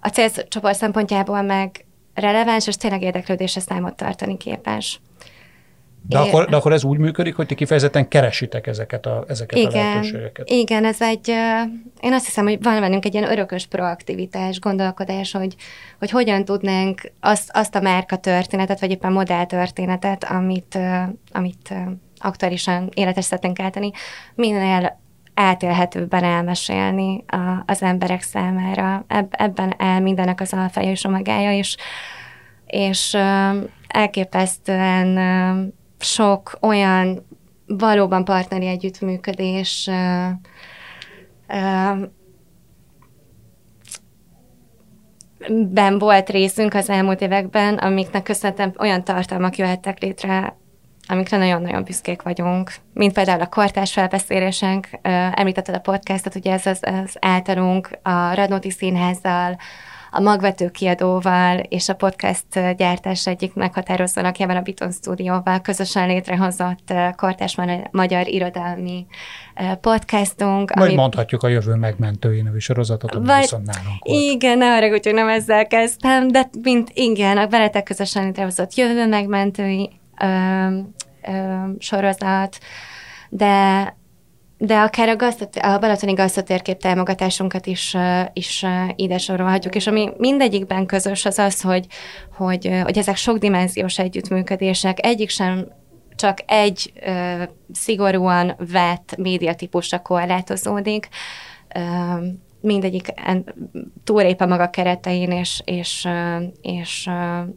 a célcsoport szempontjából meg releváns, és tényleg érdeklődésre számot tartani képes. De, é, akkor, de akkor ez úgy működik, hogy ti kifejezetten keresitek ezeket a, ezeket igen, a lehetőségeket. Igen, ez egy, én azt hiszem, hogy van bennünk egy ilyen örökös proaktivitás, gondolkodás, hogy, hogy hogyan tudnánk azt, azt a márka történetet, vagy éppen modell történetet, amit, amit aktuálisan életes szeretnénk állítani, minél átélhetőbben elmesélni a, az emberek számára. Eb, ebben el mindenek az alfája és omegája, és, és elképesztően sok olyan valóban partneri együttműködés ben volt részünk az elmúlt években, amiknek köszönhetően olyan tartalmak jöhettek létre amikre nagyon-nagyon büszkék vagyunk, mint például a kortás felbeszélésünk, említetted a podcastot, ugye ez az, az általunk a Radnóti Színházzal, a magvető kiadóval és a podcast gyártás egyik meghatározó lakjával, a Biton Stúdióval közösen létrehozott kortás magyar irodalmi podcastunk. Vagy ami... mondhatjuk a Jövő megmentői nevű sorozatot, ami Vagy... viszont nálunk volt. Igen, ne arra, hogy nem ezzel kezdtem, de mint igen, a veletek közösen létrehozott Jövő megmentői sorozat, de de akár a, gazdat, a Balatoni gazdatérkép támogatásunkat is, is ide sorolhatjuk, és ami mindegyikben közös az az, hogy, hogy, hogy ezek sokdimenziós együttműködések, egyik sem csak egy ö, szigorúan vett médiatípusra korlátozódik, ö, mindegyik túlép a maga keretein, és, és, és,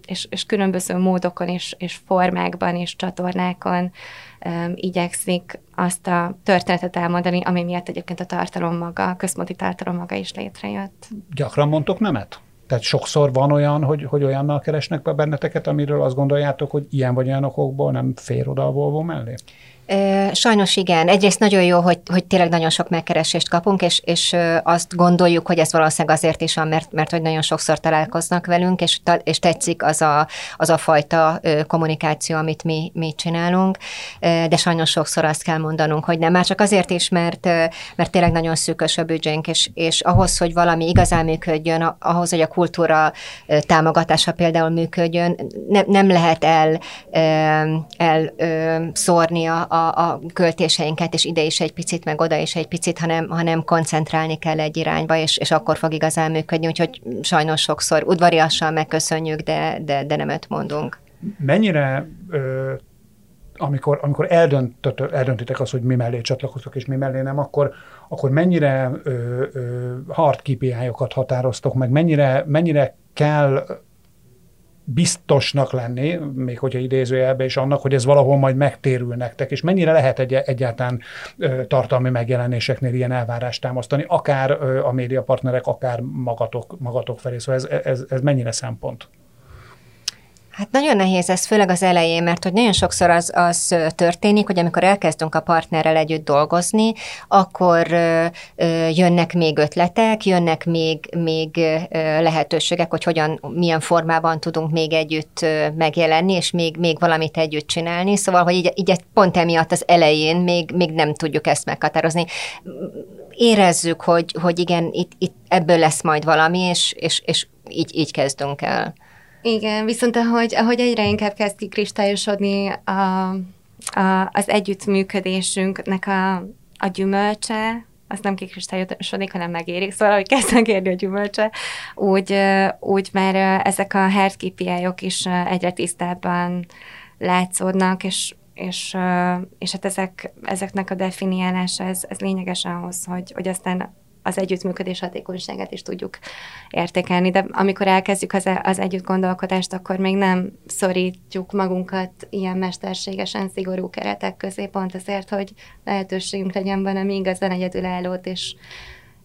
és, és különböző módokon és, és formákban és csatornákon igyekszik azt a történetet elmondani, ami miatt egyébként a tartalom maga, a központi tartalom maga is létrejött. Gyakran mondtok nemet? Tehát sokszor van olyan, hogy, hogy olyannal keresnek be benneteket, amiről azt gondoljátok, hogy ilyen vagy olyan okokból nem fér oda a Volvo mellé? Sajnos igen. Egyrészt nagyon jó, hogy, hogy tényleg nagyon sok megkeresést kapunk, és, és azt gondoljuk, hogy ez valószínűleg azért is van, mert, mert hogy nagyon sokszor találkoznak velünk, és, és tetszik az a, az a fajta kommunikáció, amit mi, mi csinálunk, de sajnos sokszor azt kell mondanunk, hogy nem. Már csak azért is, mert, mert tényleg nagyon szűkös a büdzsénk, és, és ahhoz, hogy valami igazán működjön, ahhoz, hogy a kultúra támogatása például működjön, ne, nem lehet el, el, el szórni a, a a, költéseinket, és ide is egy picit, meg oda is egy picit, hanem, hanem koncentrálni kell egy irányba, és, és akkor fog igazán működni, úgyhogy sajnos sokszor udvariasan megköszönjük, de, de, de nem öt mondunk. Mennyire ö, amikor, amikor eldöntött, eldöntitek azt, hogy mi mellé csatlakoztok és mi mellé nem, akkor, akkor mennyire ö, ö, hard KPI-okat határoztok meg, mennyire, mennyire kell biztosnak lenni, még hogyha idézőjelbe is annak, hogy ez valahol majd megtérül nektek, és mennyire lehet egy, egyáltalán ö, tartalmi megjelenéseknél ilyen elvárást támasztani, akár ö, a médiapartnerek, akár magatok, magatok felé, szóval ez, ez, ez mennyire szempont? Hát nagyon nehéz ez, főleg az elején, mert hogy nagyon sokszor az, az történik, hogy amikor elkezdünk a partnerrel együtt dolgozni, akkor jönnek még ötletek, jönnek még, még lehetőségek, hogy hogyan, milyen formában tudunk még együtt megjelenni, és még, még valamit együtt csinálni. Szóval, hogy így, így pont emiatt az elején még, még nem tudjuk ezt meghatározni. Érezzük, hogy, hogy igen, itt, itt ebből lesz majd valami, és, és, és így, így kezdünk el. Igen, viszont ahogy, ahogy egyre inkább kezd kikristályosodni a, a, az együttműködésünknek a, a gyümölcse, az nem kikristályosodik, hanem megérik. Szóval, hogy kezd megérni a gyümölcse, úgy, úgy már ezek a hard KPI-ok is egyre tisztábban látszódnak, és, és, és hát ezek, ezeknek a definiálása, ez, ez lényeges ahhoz, hogy, hogy aztán az együttműködés hatékonyságát is tudjuk értékelni, de amikor elkezdjük az, az együtt gondolkodást, akkor még nem szorítjuk magunkat ilyen mesterségesen szigorú keretek közé, pont azért, hogy lehetőségünk legyen valami igazán egyedülállót és,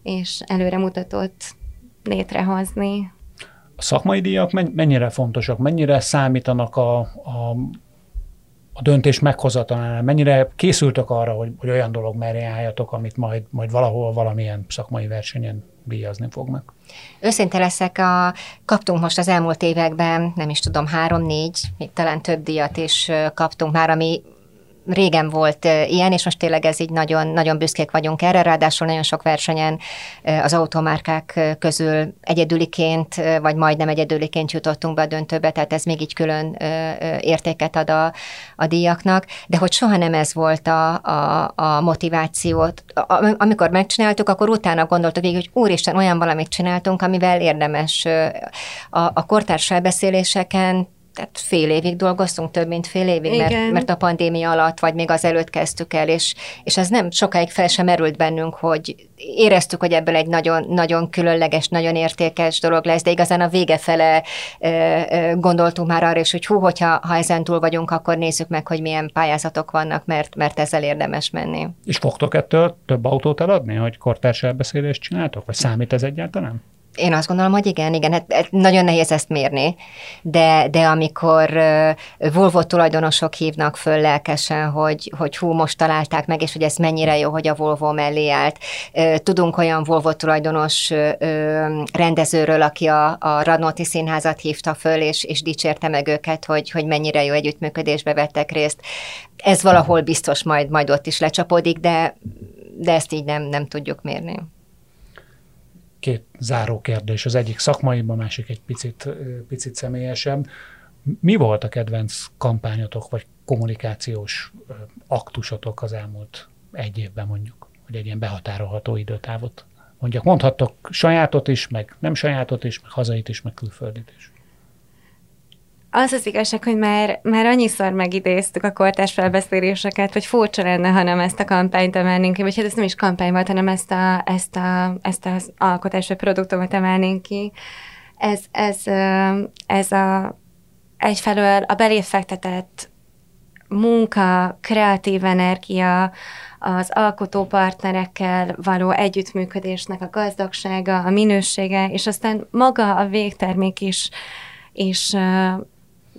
és előremutatót létrehozni. A szakmai díjak mennyire fontosak, mennyire számítanak a, a a döntés meghozatalánál mennyire készültök arra, hogy, hogy olyan dolog merre álljatok, amit majd, majd valahol valamilyen szakmai versenyen díjazni fognak? Őszinte leszek, a, kaptunk most az elmúlt években, nem is tudom, három-négy, talán több díjat is kaptunk már, ami régen volt ilyen, és most tényleg ez így nagyon, nagyon büszkék vagyunk erre, ráadásul nagyon sok versenyen az automárkák közül egyedüliként, vagy majdnem egyedüliként jutottunk be a döntőbe, tehát ez még így külön értéket ad a, a díjaknak, de hogy soha nem ez volt a, a, a motivációt. Amikor megcsináltuk, akkor utána gondoltuk végig, hogy úristen, olyan valamit csináltunk, amivel érdemes a, a kortárs elbeszéléseken tehát fél évig dolgoztunk, több mint fél évig, mert, mert a pandémia alatt, vagy még az előtt kezdtük el, és, és ez nem sokáig fel sem merült bennünk, hogy éreztük, hogy ebből egy nagyon, nagyon különleges, nagyon értékes dolog lesz, de igazán a vége fele gondoltunk már arra is, hogy hú, hogyha ha ezen túl vagyunk, akkor nézzük meg, hogy milyen pályázatok vannak, mert, mert ezzel érdemes menni. És fogtok ettől több autót eladni, hogy kortárs elbeszélést csináltok? Vagy számít ez egyáltalán? Én azt gondolom, hogy igen, igen, hát, hát nagyon nehéz ezt mérni, de, de amikor Volvo tulajdonosok hívnak föl lelkesen, hogy, hogy hú, most találták meg, és hogy ez mennyire jó, hogy a Volvo mellé állt. Tudunk olyan Volvo tulajdonos rendezőről, aki a, a Radnóti Színházat hívta föl, és, és dicsérte meg őket, hogy, hogy mennyire jó együttműködésbe vettek részt. Ez valahol biztos majd, majd ott is lecsapódik, de, de ezt így nem, nem tudjuk mérni két záró kérdés. Az egyik szakmai, a másik egy picit, picit személyesebb. Mi volt a kedvenc kampányotok, vagy kommunikációs aktusotok az elmúlt egy évben mondjuk, hogy egy ilyen behatárolható időtávot mondjak. Mondhattok sajátot is, meg nem sajátot is, meg hazait is, meg külföldit is. Az az igazság, hogy már, már annyiszor megidéztük a kortás felbeszéléseket, hogy furcsa lenne, ha nem ezt a kampányt emelnénk ki, vagy hát ez nem is kampány volt, hanem ezt, a, ezt, a, ezt az alkotás vagy produktumot emelnénk ki. Ez, ez, ez a, egyfelől a belé fektetett munka, kreatív energia, az alkotó partnerekkel való együttműködésnek a gazdagsága, a minősége, és aztán maga a végtermék is, és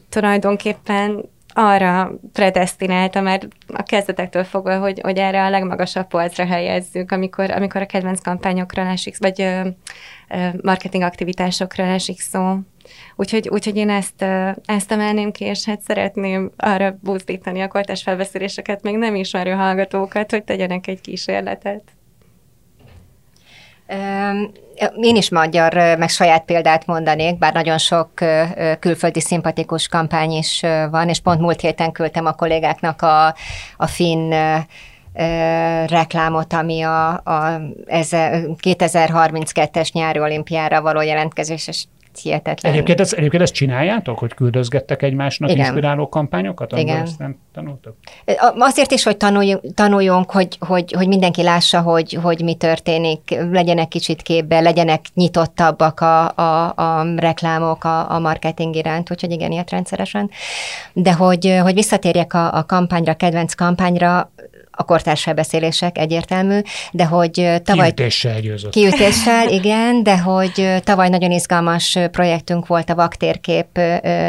tulajdonképpen arra predestinálta már a kezdetektől fogva, hogy, hogy erre a legmagasabb polcra helyezzük, amikor, amikor a kedvenc kampányokra esik, vagy ö, ö, marketing aktivitásokra esik szó. Úgyhogy, úgyhogy én ezt, ezt emelném ki, és hát szeretném arra buzdítani a kortás felbeszéléseket, még nem ismerő hallgatókat, hogy tegyenek egy kísérletet. Én is magyar, meg saját példát mondanék, bár nagyon sok külföldi szimpatikus kampány is van, és pont múlt héten küldtem a kollégáknak a, a finn reklámot, ami a, a 2032-es nyári olimpiára való jelentkezés, és hihetetlen. Egyébként, ez, egyébként ezt csináljátok, hogy küldözgettek egymásnak Igen. inspiráló kampányokat, Igen. aztán tanultok? Azért is, hogy tanuljunk, tanuljunk hogy, hogy, hogy mindenki lássa, hogy, hogy mi történik, legyenek kicsit képbe, legyenek nyitottabbak a, a, a reklámok, a, a marketing iránt, úgyhogy igen, ilyet rendszeresen. De hogy, hogy visszatérjek a, a kampányra, kedvenc kampányra, a kortárs beszélések egyértelmű, de hogy tavaly... Kiütéssel győzött. Kiütéssel, igen, de hogy tavaly nagyon izgalmas projektünk volt a Vaktérkép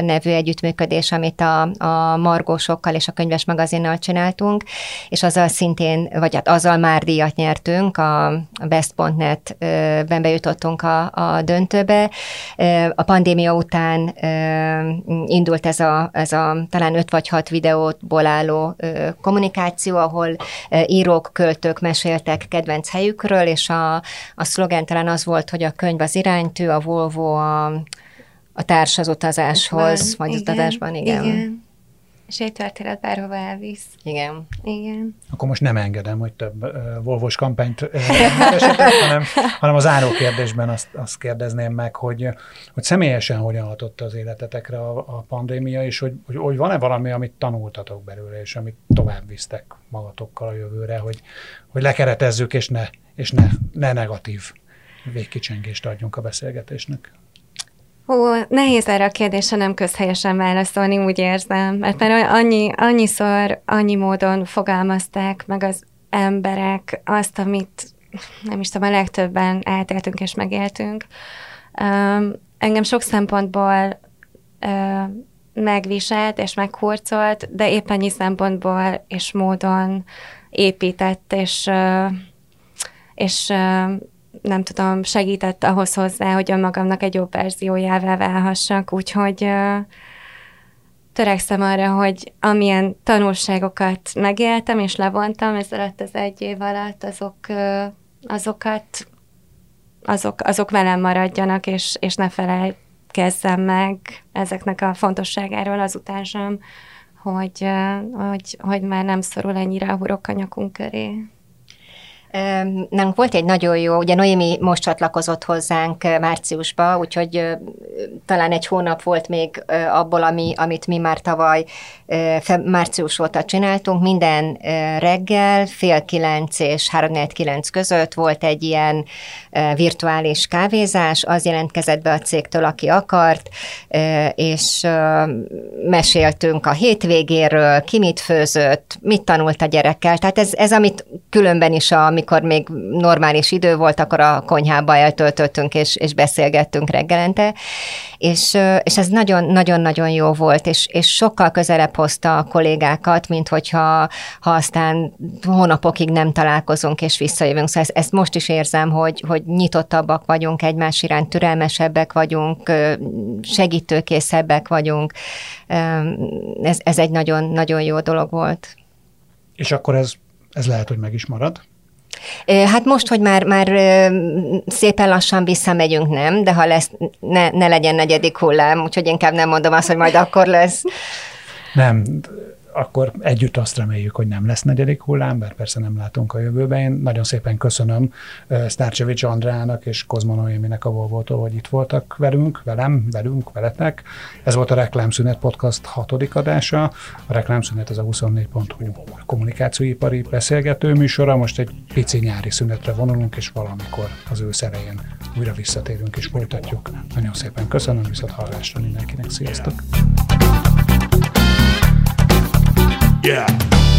nevű együttműködés, amit a, a Margósokkal és a Könyves Magazinnal csináltunk, és azzal szintén, vagy hát azzal már díjat nyertünk, a Best.net-ben bejutottunk a, a döntőbe. A pandémia után indult ez a, ez a talán öt vagy hat videóból álló kommunikáció, ahol írók, költők meséltek kedvenc helyükről, és a, a szlogen talán az volt, hogy a könyv az iránytű, a Volvo a, a társ az utazáshoz, vagy igen, utazásban, igen. igen. És egy történet bárhova elvisz. Igen. Igen. Akkor most nem engedem, hogy több uh, Volvos kampányt uh, esetek, hanem, hanem az áró kérdésben azt, azt kérdezném meg, hogy, hogy személyesen hogyan hatott az életetekre a, a pandémia, és hogy, hogy, hogy van-e valami, amit tanultatok belőle, és amit tovább visztek magatokkal a jövőre, hogy, hogy lekeretezzük, és ne, és ne, ne negatív végkicsengést adjunk a beszélgetésnek. Ó, nehéz erre a kérdésre nem közhelyesen válaszolni, úgy érzem, mert mert annyi, annyiszor, annyi módon fogalmazták meg az emberek azt, amit nem is tudom, a legtöbben átéltünk és megéltünk. Um, engem sok szempontból uh, megviselt és meghurcolt, de éppen annyi szempontból és módon épített, és, uh, és uh, nem tudom, segített ahhoz hozzá, hogy önmagamnak egy jobb verziójává válhassak, úgyhogy uh, törekszem arra, hogy amilyen tanulságokat megéltem és levontam ez alatt az egy év alatt, azok, azokat azok, azok velem maradjanak, és, és ne felejtkezzem meg ezeknek a fontosságáról azután sem, hogy, hogy, hogy már nem szorul ennyire a hurok a nyakunk köré. Nem volt egy nagyon jó, ugye Noémi most csatlakozott hozzánk márciusba, úgyhogy talán egy hónap volt még abból, ami, amit mi már tavaly március óta csináltunk. Minden reggel fél kilenc és három kilenc között volt egy ilyen virtuális kávézás, az jelentkezett be a cégtől, aki akart, és meséltünk a hétvégéről, ki mit főzött, mit tanult a gyerekkel. Tehát ez, ez amit különben is, amikor még normális idő volt, akkor a konyhába eltöltöttünk, és, és beszélgettünk reggelente, és, és ez nagyon-nagyon jó volt, és, és sokkal közelebb hozta a kollégákat, mint hogyha ha aztán hónapokig nem találkozunk, és visszajövünk. Szóval ezt, ezt most is érzem, hogy, hogy nyitottabbak vagyunk egymás iránt, türelmesebbek vagyunk, segítőkészebbek vagyunk. Ez, ez egy nagyon-nagyon jó dolog volt. És akkor ez, ez lehet, hogy meg is marad? Hát most, hogy már, már szépen lassan visszamegyünk, nem, de ha lesz, ne, ne legyen negyedik hullám, úgyhogy inkább nem mondom azt, hogy majd akkor lesz. Nem, akkor együtt azt reméljük, hogy nem lesz negyedik hullám, mert persze nem látunk a jövőben. Én nagyon szépen köszönöm Sztárcsevics Andrának és Kozma Noéminek a volvo hogy itt voltak velünk, velem, velünk, veletek. Ez volt a Reklámszünet Podcast hatodik adása. A Reklámszünet az a 24.hu kommunikációipari beszélgető műsora. Most egy pici nyári szünetre vonulunk, és valamikor az ősz elején újra visszatérünk és folytatjuk. Nagyon szépen köszönöm, viszont hallásra mindenkinek. Sziasztok! Yeah. Yeah.